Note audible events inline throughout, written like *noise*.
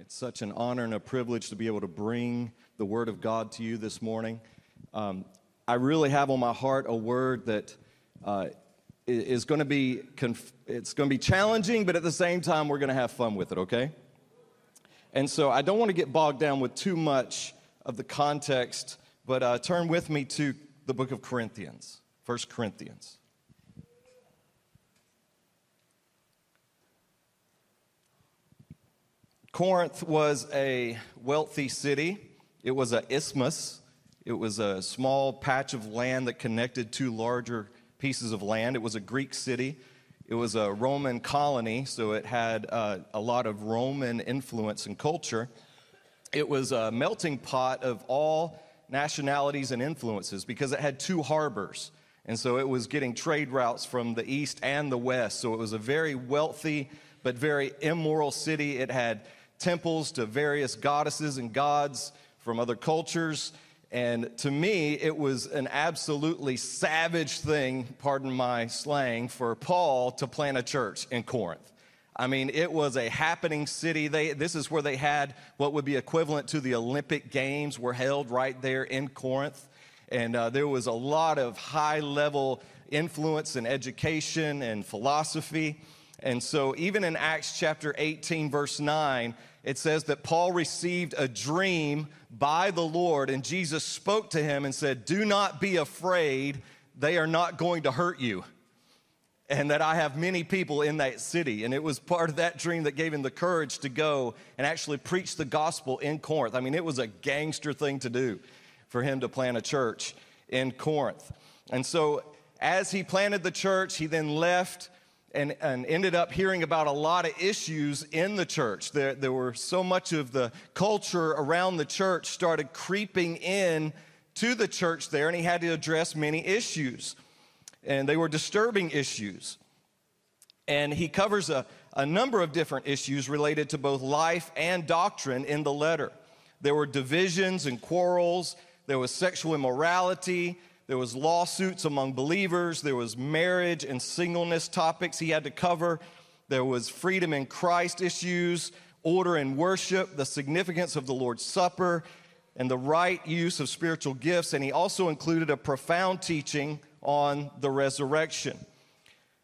It's such an honor and a privilege to be able to bring the Word of God to you this morning. Um, I really have on my heart a word that uh, is going to be conf- it's going to be challenging, but at the same time we're going to have fun with it. Okay. And so I don't want to get bogged down with too much of the context, but uh, turn with me to the book of Corinthians, First Corinthians. Corinth was a wealthy city. It was an isthmus. It was a small patch of land that connected two larger pieces of land. It was a Greek city. It was a Roman colony, so it had uh, a lot of Roman influence and culture. It was a melting pot of all nationalities and influences because it had two harbors. And so it was getting trade routes from the east and the west. So it was a very wealthy but very immoral city. It had temples to various goddesses and gods from other cultures. And to me, it was an absolutely savage thing, pardon my slang, for Paul to plant a church in Corinth. I mean, it was a happening city. They, this is where they had what would be equivalent to the Olympic Games, were held right there in Corinth. And uh, there was a lot of high level influence and education and philosophy. And so, even in Acts chapter 18, verse 9, it says that Paul received a dream by the Lord, and Jesus spoke to him and said, Do not be afraid, they are not going to hurt you. And that I have many people in that city. And it was part of that dream that gave him the courage to go and actually preach the gospel in Corinth. I mean, it was a gangster thing to do for him to plant a church in Corinth. And so, as he planted the church, he then left and, and ended up hearing about a lot of issues in the church. There, there were so much of the culture around the church started creeping in to the church there, and he had to address many issues. And they were disturbing issues. And he covers a, a number of different issues related to both life and doctrine in the letter. There were divisions and quarrels, there was sexual immorality, there was lawsuits among believers, there was marriage and singleness topics he had to cover. There was freedom in Christ issues, order in worship, the significance of the Lord's Supper, and the right use of spiritual gifts. And he also included a profound teaching on the resurrection.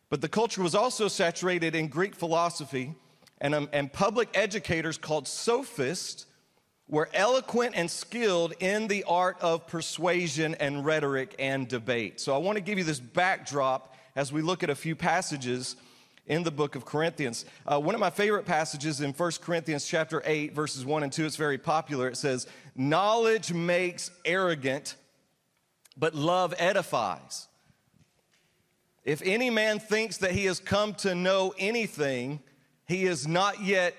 But the culture was also saturated in Greek philosophy, and, um, and public educators called sophists were eloquent and skilled in the art of persuasion and rhetoric and debate. So I want to give you this backdrop as we look at a few passages in the book of Corinthians. Uh, one of my favorite passages in 1 Corinthians chapter 8 verses 1 and 2 it's very popular. It says, "Knowledge makes arrogant, but love edifies." If any man thinks that he has come to know anything, he is not yet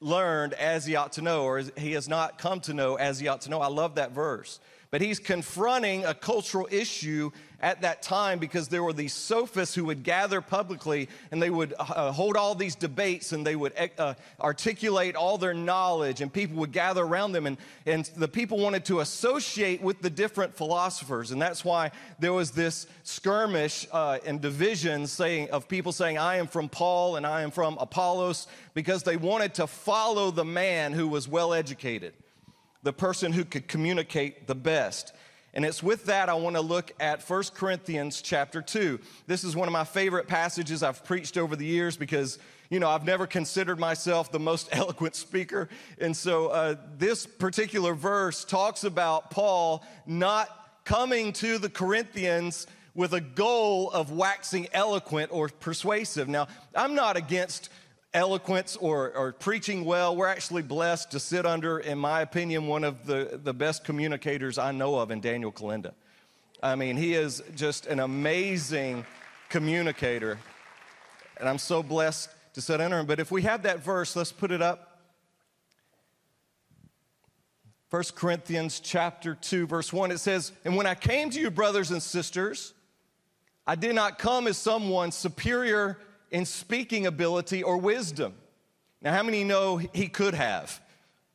learned as he ought to know, or he has not come to know as he ought to know. I love that verse. But he's confronting a cultural issue at that time because there were these sophists who would gather publicly and they would uh, hold all these debates and they would uh, articulate all their knowledge and people would gather around them and, and the people wanted to associate with the different philosophers. And that's why there was this skirmish uh, and division saying of people saying i am from paul and i am from apollos because they wanted to follow the man who was well educated the person who could communicate the best. And it's with that I want to look at 1 Corinthians chapter 2. This is one of my favorite passages I've preached over the years because, you know, I've never considered myself the most *laughs* eloquent speaker. And so uh, this particular verse talks about Paul not coming to the Corinthians with a goal of waxing eloquent or persuasive. Now, I'm not against eloquence or, or preaching well. We're actually blessed to sit under, in my opinion, one of the, the best communicators I know of in Daniel Kolenda. I mean, he is just an amazing communicator. And I'm so blessed to sit under him. But if we have that verse, let's put it up. 1 Corinthians chapter 2 verse 1 it says, "And when I came to you brothers and sisters, I did not come as someone superior in speaking ability or wisdom. Now, how many know he could have?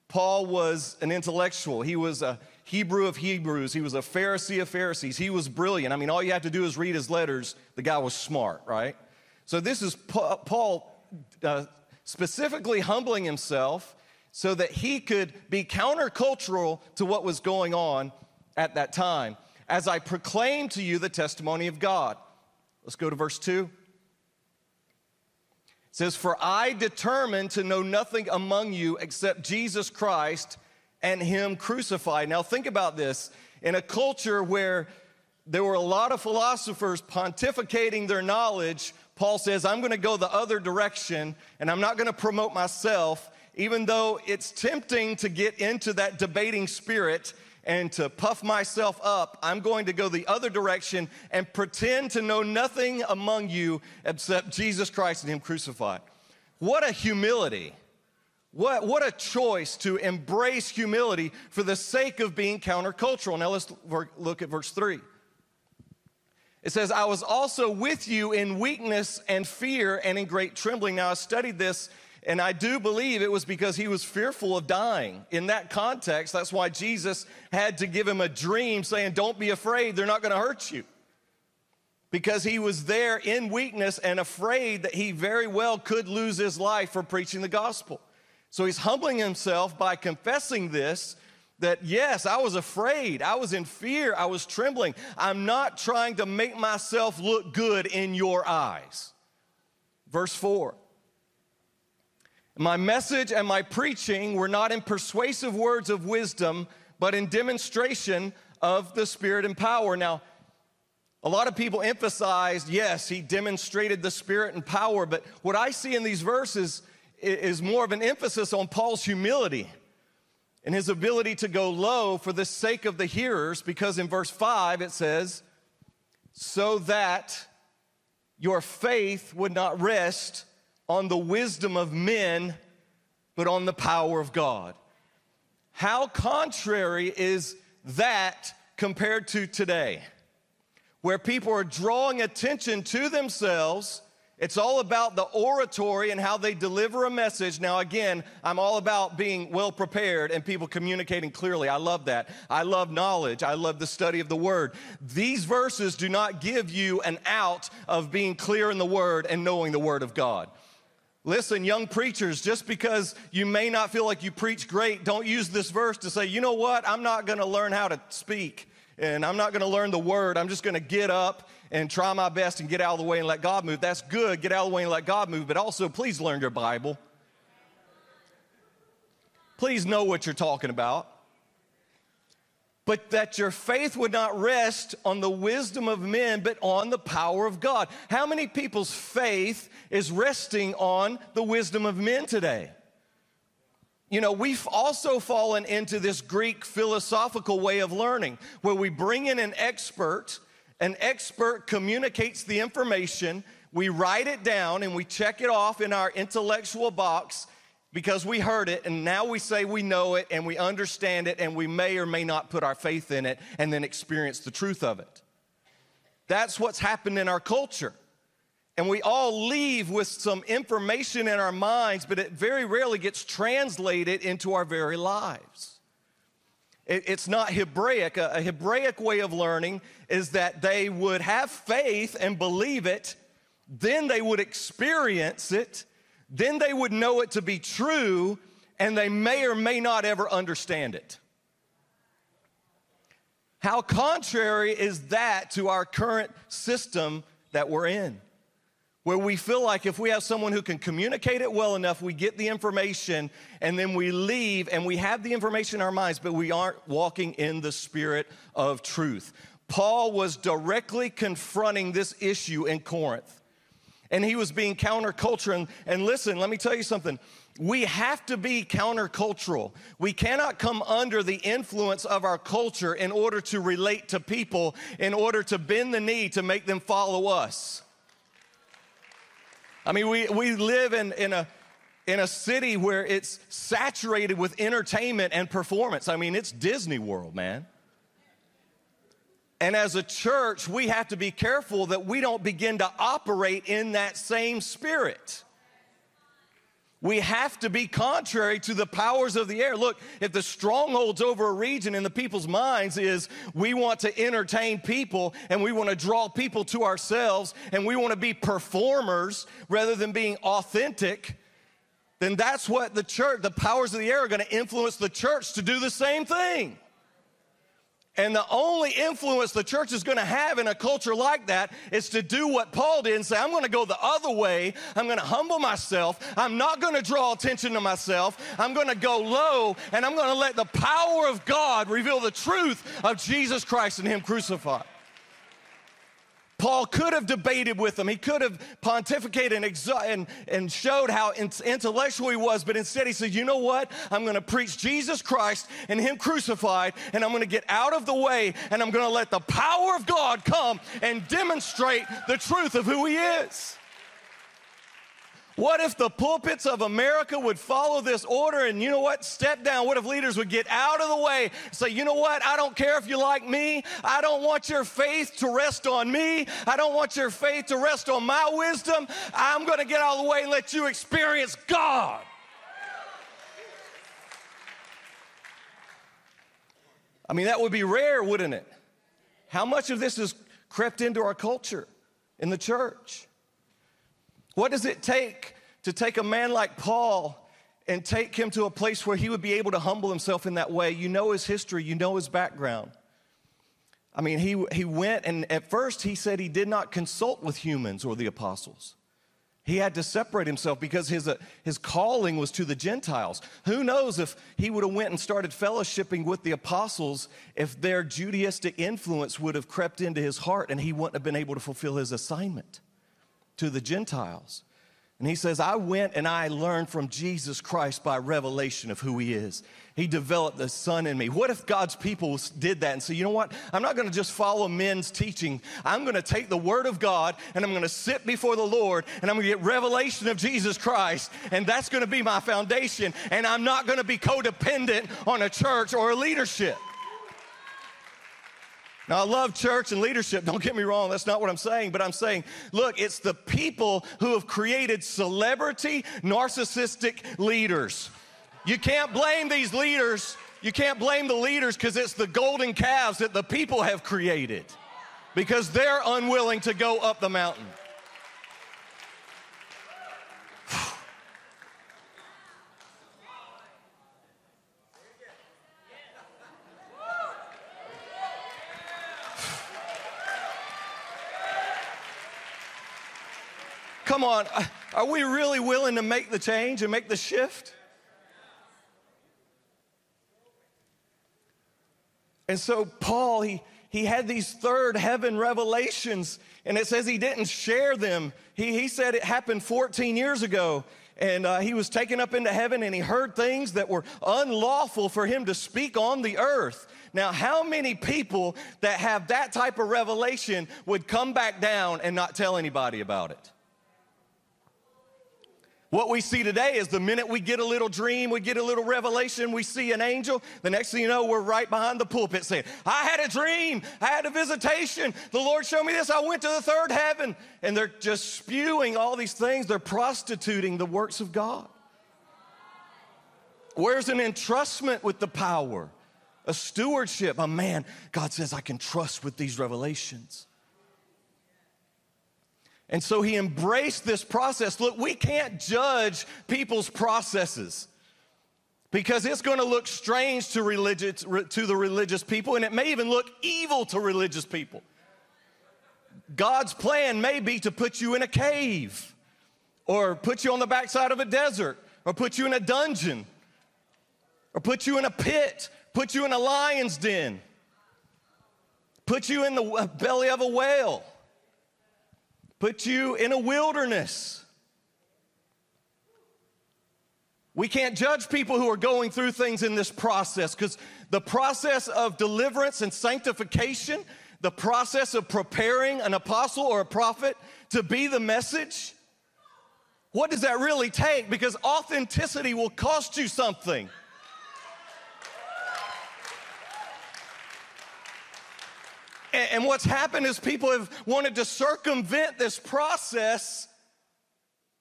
Paul was an intellectual. He was a Hebrew of Hebrews. He was a Pharisee of Pharisees. He was brilliant. I mean, all you have to do is read his letters. The guy was smart, right? So, this is Paul uh, specifically humbling himself, so that he could be countercultural to what was going on at that time. As I proclaim to you the testimony of God. Let's go to verse 2. It says, For I determined to know nothing among you except Jesus Christ and Him crucified. Now, think about this. In a culture where there were a lot of philosophers pontificating their knowledge, Paul says, I'm going to go the other direction and I'm not going to promote myself, even though it's tempting to get into that debating spirit and to puff myself up, I'm going to go the other direction and pretend to know nothing among you except Jesus Christ and Him crucified. What a humility. What, what a choice to embrace humility for the sake of being countercultural. Now let's look at verse 3. It says, I was also with you in weakness and fear and in great trembling. Now I studied this and I do believe it was because he was fearful of dying. In that context, that's why Jesus had to give him a dream saying, Don't be afraid, they're not going to hurt you. Because he was there in weakness and afraid that he very well could lose his life for preaching the gospel. So he's humbling himself by confessing this that yes, I was afraid, I was in fear, I was trembling. I'm not trying to make myself look good in your eyes. Verse 4 my message and my preaching were not in persuasive words of wisdom, but in demonstration of the Spirit and power. Now, a lot of people emphasized, yes, he demonstrated the Spirit and power, but what I see in these verses is more of an emphasis on Paul's humility and his ability to go low for the sake of the hearers, because in verse 5 it says, so that your faith would not rest on the wisdom of men, but on the power of God. How contrary is that compared to today, where people are drawing attention to themselves? It's all about the oratory and how they deliver a message. Now, again, I'm all about being well prepared and people communicating clearly. I love that. I love knowledge. I love the study of the word. These verses do not give you an out of being clear in the word and knowing the word of God. Listen, young preachers, just because you may not feel like you preach great, don't use this verse to say, you know what, I'm not gonna learn how to speak and I'm not gonna learn the word. I'm just gonna get up and try my best and get out of the way and let God move. That's good, get out of the way and let God move, but also please learn your Bible. Please know what you're talking about but that your faith would not rest on the wisdom of men, but on the power of God. How many people's faith is resting on the wisdom of men today? You know, we've also fallen into this Greek philosophical way of learning where we bring in an expert, an expert communicates the information, we write it down, and we check it off in our intellectual box, because we heard it and now we say we know it and we understand it and we may or may not put our faith in it and then experience the truth of it. That's what's happened in our culture. And we all leave with some information in our minds, but it very rarely gets translated into our very lives. it's not Hebraic. a Hebraic way of learning is that they would have faith and believe it, then they would experience it, then they would know it to be true and they may or may not ever understand it. How contrary is that to our current system that we're in? Where we feel like if we have someone who can communicate it well enough, we get the information and then we leave and we have the information in our minds, but we aren't walking in the spirit of truth. Paul was directly confronting this issue in Corinth and he was being countercultural. And, and listen, let me tell you something. We have to be countercultural. We cannot come under the influence of our culture in order to relate to people, in order to bend the knee to make them follow us. I mean, we, we live in, in, a, in a city where it's saturated with entertainment and performance. I mean, it's Disney World, man. And as a church, we have to be careful that we don't begin to operate in that same spirit. We have to be contrary to the powers of the air. Look, if the strongholds over a region in the people's minds is we want to entertain people and we want to draw people to ourselves and we want to be performers rather than being authentic, then that's what the church, the powers of the air are going to influence the church to do the same thing. And the only influence the church is going to have in a culture like that is to do what Paul did and say, I'm going to go the other way. I'm going to humble myself. I'm not going to draw attention to myself. I'm going to go low and I'm going to let the power of God reveal the truth of Jesus Christ and Him crucified. Paul could have debated with them. He could have pontificated and, exo- and, and showed how intellectual he was, but instead he said, You know what? I'm going to preach Jesus Christ and Him crucified, and I'm going to get out of the way, and I'm going to let the power of God come and demonstrate the truth of who He is. What if the pulpits of America would follow this order and you know what? Step down. What if leaders would get out of the way? Say, you know what? I don't care if you like me. I don't want your faith to rest on me. I don't want your faith to rest on my wisdom. I'm going to get out of the way and let you experience God. I mean, that would be rare, wouldn't it? How much of this has crept into our culture in the church? What does it take to take a man like Paul and take him to a place where he would be able to humble himself in that way? You know his history, you know his background. I mean, he, he went and at first he said he did not consult with humans or the apostles. He had to separate himself because his, uh, his calling was to the Gentiles. Who knows if he would have went and started fellowshipping with the apostles if their Judaistic influence would have crept into his heart and he wouldn't have been able to fulfill his assignment to the Gentiles. And he says, I went and I learned from Jesus Christ by revelation of who he is. He developed the Son in me. What if God's people did that and say, you know what? I'm not going to just follow men's teaching. I'm going to take the Word of God and I'm going to sit before the Lord and I'm going to get revelation of Jesus Christ. And that's going to be my foundation. And I'm not going to be codependent on a church or a leadership. Now, I love church and leadership. Don't get me wrong. That's not what I'm saying. But I'm saying, look, it's the people who have created celebrity, narcissistic leaders. You can't blame these leaders. You can't blame the leaders because it's the golden calves that the people have created because they're unwilling to go up the mountain. Come on, are we really willing to make the change and make the shift? And so, Paul, he, he had these third heaven revelations, and it says he didn't share them. He, he said it happened 14 years ago, and uh, he was taken up into heaven and he heard things that were unlawful for him to speak on the earth. Now, how many people that have that type of revelation would come back down and not tell anybody about it? What we see today is the minute we get a little dream, we get a little revelation, we see an angel, the next thing you know, we're right behind the pulpit saying, I had a dream, I had a visitation, the Lord showed me this, I went to the third heaven. And they're just spewing all these things, they're prostituting the works of God. Where's an entrustment with the power? A stewardship, a man, God says, I can trust with these revelations. And so he embraced this process. Look, we can't judge people's processes because it's going to look strange to, religious, to the religious people and it may even look evil to religious people. God's plan may be to put you in a cave or put you on the backside of a desert or put you in a dungeon or put you in a pit, put you in a lion's den, put you in the belly of a whale put you in a wilderness. We can't judge people who are going through things in this process because the process of deliverance and sanctification, the process of preparing an apostle or a prophet to be the message, what does that really take? Because authenticity will cost you something. And, what's happened is people have wanted to circumvent this process.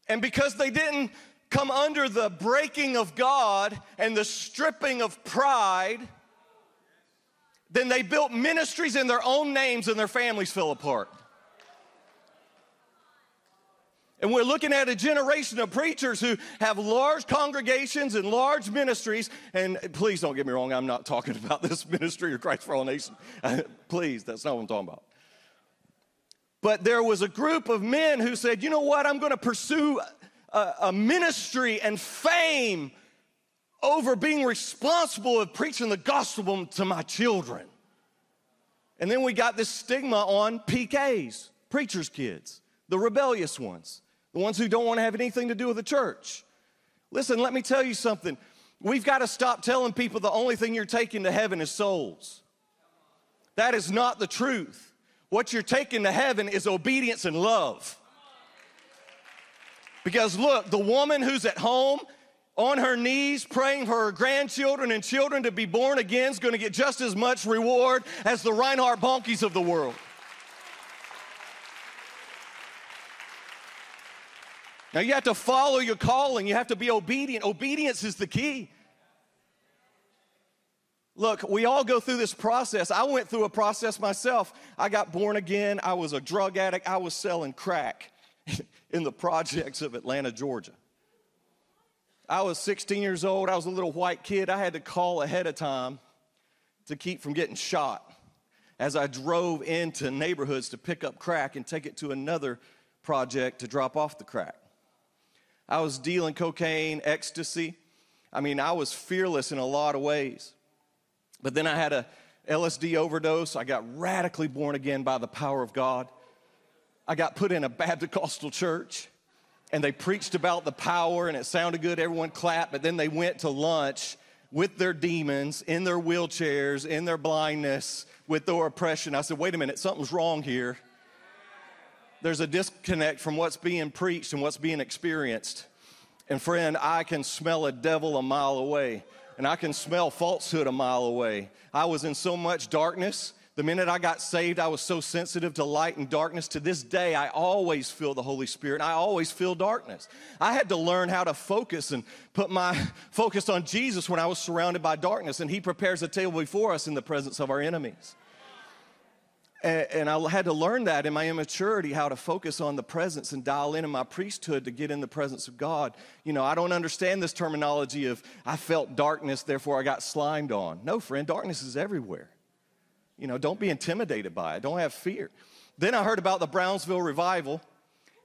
And because they didn't come under the breaking of God and the stripping of pride, then they built ministries in their own names and their families fell apart. And we're looking at a generation of preachers who have large congregations and large ministries. And please don't get me wrong, I'm not talking *laughs* about this ministry or Christ for All Nations. *laughs* please, that's not what I'm talking about. But there was a group of men who said, you know what, I'm going to pursue a, a ministry and fame over being responsible of preaching the gospel to my children. And then we got this stigma on PKs, preachers' kids, the rebellious ones the ones who don't want to have anything to do with the church. Listen, let me tell you something. We've got to stop telling people the only thing you're taking to heaven is souls. That is not the truth. What you're taking to heaven is obedience and love. Because look, the woman who's at home on her knees praying for her grandchildren and children to be born again is going to get just as much reward as the Reinhard Bonnkes of the world. Now you have to follow your calling, you have to be obedient. Obedience is the key. Look, we all go through this process. I went through a process myself. I got born again. I was a drug addict. I was selling crack *laughs* in the projects of Atlanta, Georgia. I was 16 years old. I was a little white kid. I had to call ahead of time to keep from getting shot as I drove into neighborhoods to pick up crack and take it to another project to drop off the crack. I was dealing cocaine, ecstasy. I mean, I was fearless in a lot of ways. But then I had a LSD overdose. I got radically born again by the power of God. I got put in a Baptist church and they preached about the power and it sounded good. Everyone clapped, but then they went to lunch with their demons, in their wheelchairs, in their blindness, with their oppression. I said, wait a minute, something's wrong here there's a disconnect from what's being preached and what's being experienced. And friend, I can smell a devil a mile away, and I can smell falsehood a mile away. I was in so much darkness. The minute I got saved, I was so sensitive to light and darkness. To this day, I always feel the Holy Spirit. I always feel darkness. I had to learn how to focus and put my focus on Jesus when I was surrounded by darkness, and He prepares a table before us in the presence of our enemies. And, I had to learn that in my immaturity, how to focus on the presence and dial in in my priesthood to get in the presence of God. You know, I don't understand this terminology of I felt darkness, therefore I got slimed on. No, friend, darkness is everywhere. You know, don't be intimidated by it, don't have fear. Then I heard about the Brownsville revival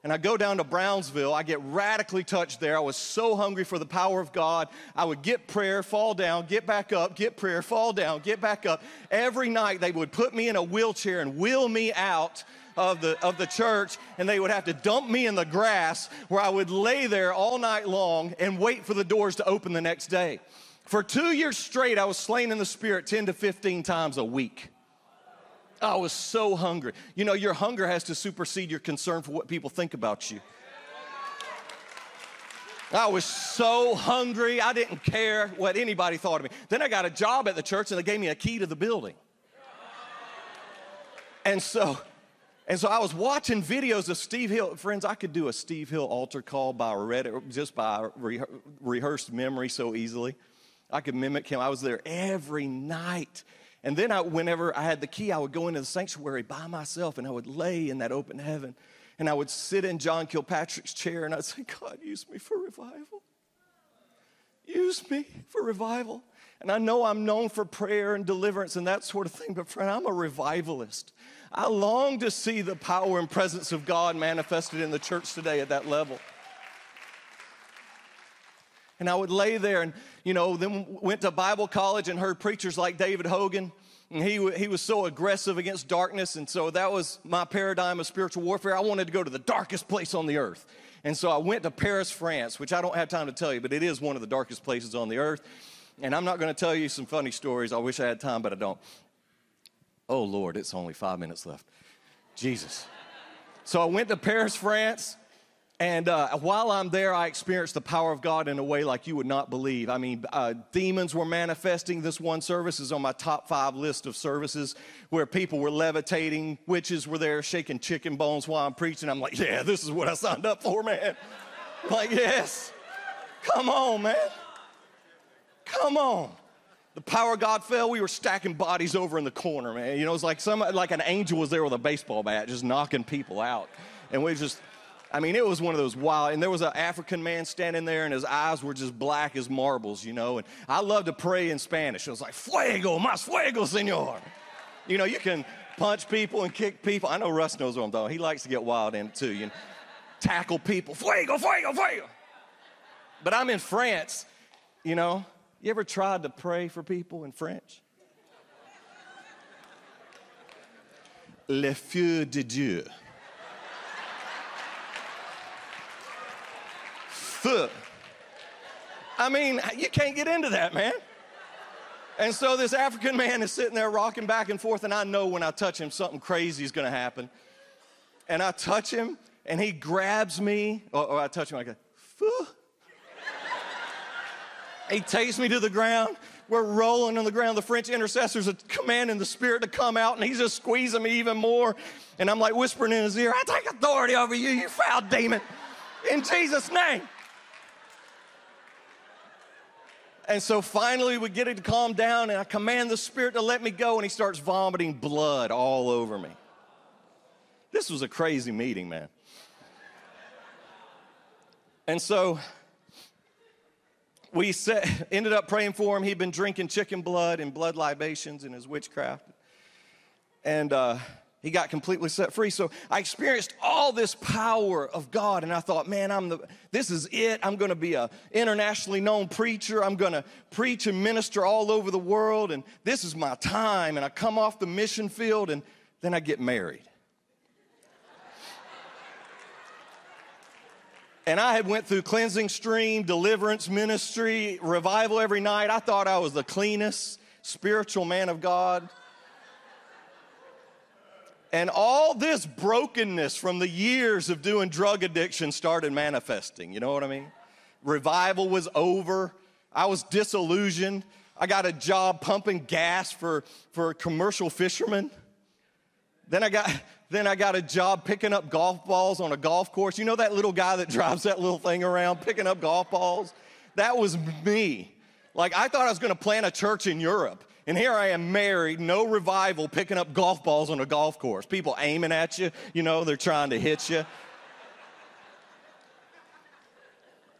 and I go down to Brownsville. I get radically touched there. I was so hungry for the power of God. I would get prayer, fall down, get back up, get prayer, fall down, get back up. Every night they would put me in a wheelchair and wheel me out of the, of the church, and they would have to dump me in the grass where I would lay there all night long and wait for the doors to open the next day. For two years straight, I was slain in the spirit 10 to 15 times a week. I was so hungry. You know, your hunger has to supersede your concern for what people think about you. I was so hungry, I didn't care what anybody thought of me. Then I got a job at the church and they gave me a key to the building. And so, and so I was watching videos of Steve Hill. Friends, I could do a Steve Hill altar call by Reddit, just by re- rehearsed memory so easily. I could mimic him. I was there every night and then I, whenever I had the key, I would go into the sanctuary by myself and I would lay in that open heaven. And I would sit in John Kilpatrick's chair and I'd say, God, use me for revival. Use me for revival. And I know I'm known for prayer and deliverance and that sort of thing, but friend, I'm a revivalist. I long to see the power and presence of God manifested in the church today at that level. And I would lay there and, you know, then went to Bible college and heard preachers like David Hogan. And he, he was so aggressive against darkness. And so that was my paradigm of spiritual warfare. I wanted to go to the darkest place on the earth. And so I went to Paris, France, which I don't have time to tell you, but it is one of the darkest places on the earth. And I'm not going to tell you some funny stories. I wish I had time, but I don't. Oh, Lord, it's only five minutes left. Jesus. So I went to Paris, France. And uh, while I'm there, I experienced the power of God in a way like you would not believe. I mean, uh, demons were manifesting. This one service is on my top five list of services where people were levitating, witches were there shaking chicken bones while I'm preaching. I'm like, yeah, this is what I signed up for, man. *laughs* like, yes. Come on, man. Come on. The power of God fell. We were stacking bodies over in the corner, man. You know, it's like some like an angel was there with a baseball bat, just knocking people out, and we just I mean, it was one of those wild, and there was an African man standing there, and his eyes were just black as marbles, you know. And I love to pray in Spanish. It was like, Fuego, más fuego, senor. You know, you can punch people and kick people. I know Russ knows what I'm talking. He likes to get wild in it too. You know, tackle people. Fuego, fuego, fuego. But I'm in France, you know. You ever tried to pray for people in French? Le feu de Dieu. Feu. I mean, you can't get into that, man. And so this African man is sitting there rocking back and forth, and I know when I touch him, something crazy is gonna happen. And I touch him, and he grabs me, or, or I touch him, I go, Phew. he takes me to the ground. We're rolling on the ground. The French intercessors are commanding the Spirit to come out, and he's just squeezing me even more. And I'm like whispering in his ear, I take authority over you, you foul demon, in Jesus' name. And so finally, we get it to calm down, and I command the Spirit to let me go, and he starts vomiting blood all over me. This was a crazy meeting, man. And so we set, ended up praying for him. He'd been drinking chicken blood and blood libations in his witchcraft. And uh, he got completely set free. So I experienced all this power of God, and I thought, man, I'm the this is it. I'm gonna be a internationally known preacher. I'm gonna preach and minister all over the world, and this is my time. And I come off the mission field, and then I get married. *laughs* and I had went through cleansing stream, deliverance ministry, revival every night. I thought I was the cleanest spiritual man of God. And all this brokenness from the years of doing drug addiction started manifesting. You know what I mean? Revival was over. I was disillusioned. I got a job pumping gas for, for a commercial fishermen. Then I got *laughs* then I got a job picking up golf balls on a golf course. You know that little guy that *laughs* drives that little thing around picking up golf balls? That was me. Like I thought I was going to plant a church in Europe. And here I am married, no revival, picking up golf balls on a golf course. People aiming at you, you know, they're trying to hit you.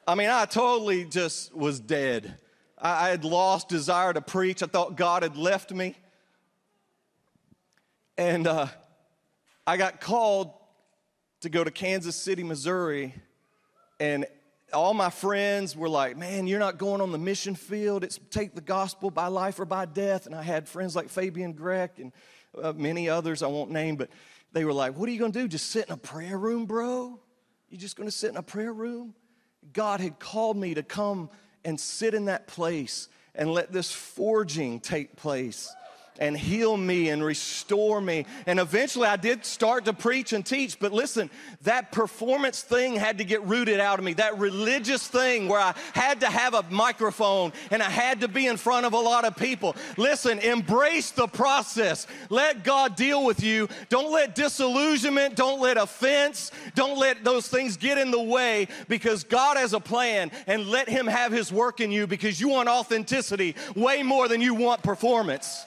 I mean, I totally just was dead. I, had lost desire to preach. I thought God had left me. And uh, I got called to go to Kansas City, Missouri, and all my friends were like, Man, you're not going on the mission field. It's take the gospel by life or by death. And I had friends like Fabian Grech and uh, many others I won't name, but they were like, What are you going to do? Just sit in a prayer room, bro? You're just going to sit in a prayer room? God had called me to come and sit in that place and let this forging take place and heal me and restore me. And eventually I did start to preach and teach, but listen, that performance thing had to get rooted out of me. That religious thing where I had to have a microphone and I had to be in front of a lot of people. Listen, embrace the process. Let God deal with you. Don't let disillusionment, don't let offense, don't let those things get in the way because God has a plan and let Him have His work in you because you want authenticity way more than you want performance.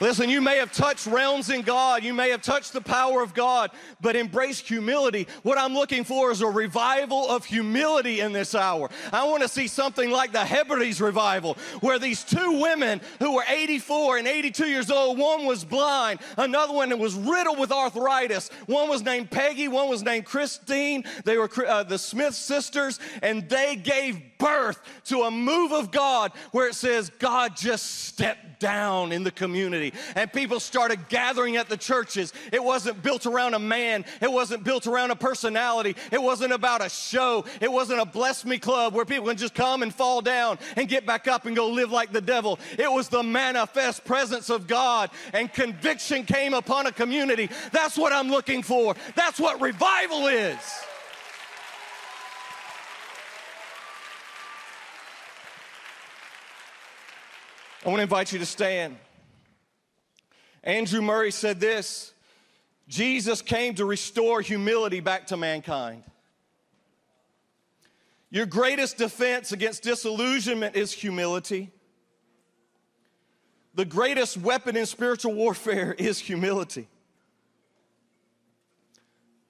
Listen, you may have touched realms in God, you may have touched the power of God, but embrace humility. What I'm looking for is a revival of humility in this hour. I want to see something like the Hebrides revival, where these two women who were 84 and 82 years old, one was blind, another one was riddled with arthritis. One was named Peggy, one was named Christine. They were uh, the Smith sisters, and they gave birth to a move of God where it says God just stepped down in the community and people started gathering at the churches. It wasn't built around a man, it wasn't built around a personality, it wasn't about a show, it wasn't a bless me club where people can just come and fall down and get back up and go live like the devil. It was the manifest presence of God and conviction came upon a community. That's what I'm looking for. That's what revival is. I want to invite you to stand. Andrew Murray said this Jesus came to restore humility back to mankind. Your greatest defense against disillusionment is humility. The greatest weapon in spiritual warfare *laughs* is humility.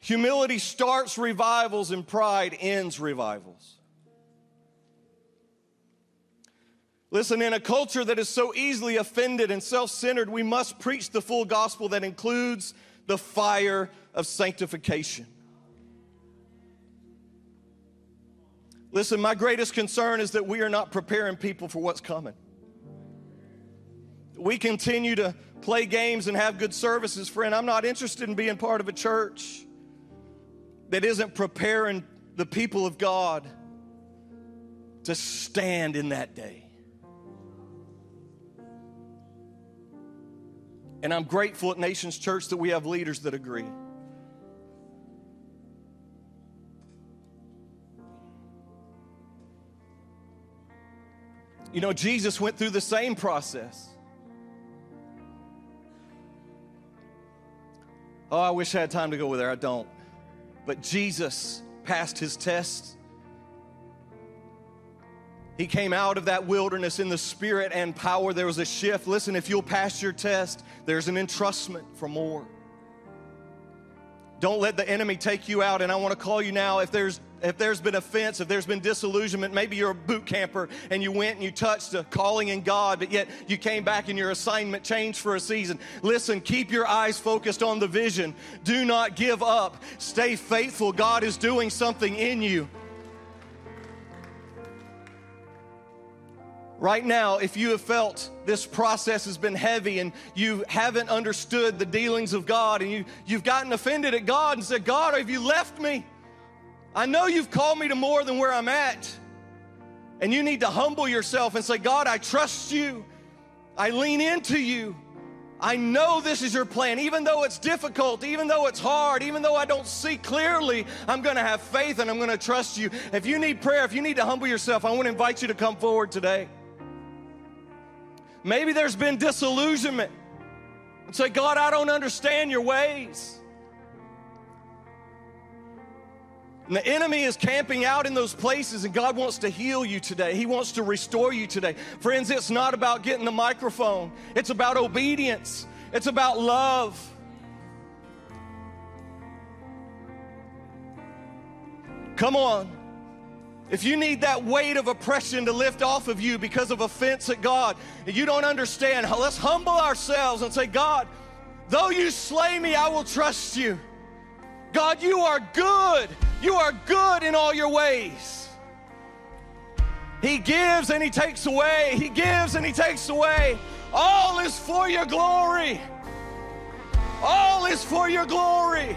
Humility starts revivals, and pride ends revivals. Listen, in a culture that is so easily offended and self centered, we must preach the full gospel that includes the fire of sanctification. Listen, my greatest concern is that we are not preparing people for what's coming. We continue to play games and have good services, friend. I'm not interested in being part of a church that isn't preparing the people of God to stand in that day. And I'm grateful at Nations Church that we have leaders that agree. You know, Jesus went through the same process. Oh, I wish I had time to go with there. I don't. But Jesus passed his test. He came out of that wilderness in the spirit and power. There was a shift. Listen, if you'll pass your test, there's an entrustment for more. Don't let the enemy take you out. And I want to call you now if there's if there's been offense, if there's been disillusionment, maybe you're a boot camper and you went and you touched a calling in God, but yet you came back and your assignment changed for a season. Listen, keep your eyes focused on the vision. Do not give up. Stay faithful. God is doing something in you. Right now, if you have felt this process has been heavy and you haven't understood the dealings of God and you, you've gotten offended at God and said, God, have you left me? I know you've called me to more than where I'm at. And you need to humble yourself and say, God, I trust you. I lean into you. I know this is your plan. Even though it's difficult, even though it's hard, even though I don't see clearly, I'm going to have faith and I'm going to trust you. If you need prayer, if you need to humble yourself, I want to invite you to come forward today. Maybe there's been disillusionment. And say, God, I don't understand your ways. And the enemy is camping out in those places, and God wants to heal you today. He wants to restore you today. Friends, it's not about getting the microphone, it's about obedience, it's about love. Come on. If you need that weight of oppression to lift off of you because of offense at God, you don't understand, let's humble ourselves and say, God, though you slay me, I will trust you. God, you are good. You are good in all your ways. He gives and He takes away. He gives and He takes away. All is for your glory. All is for your glory.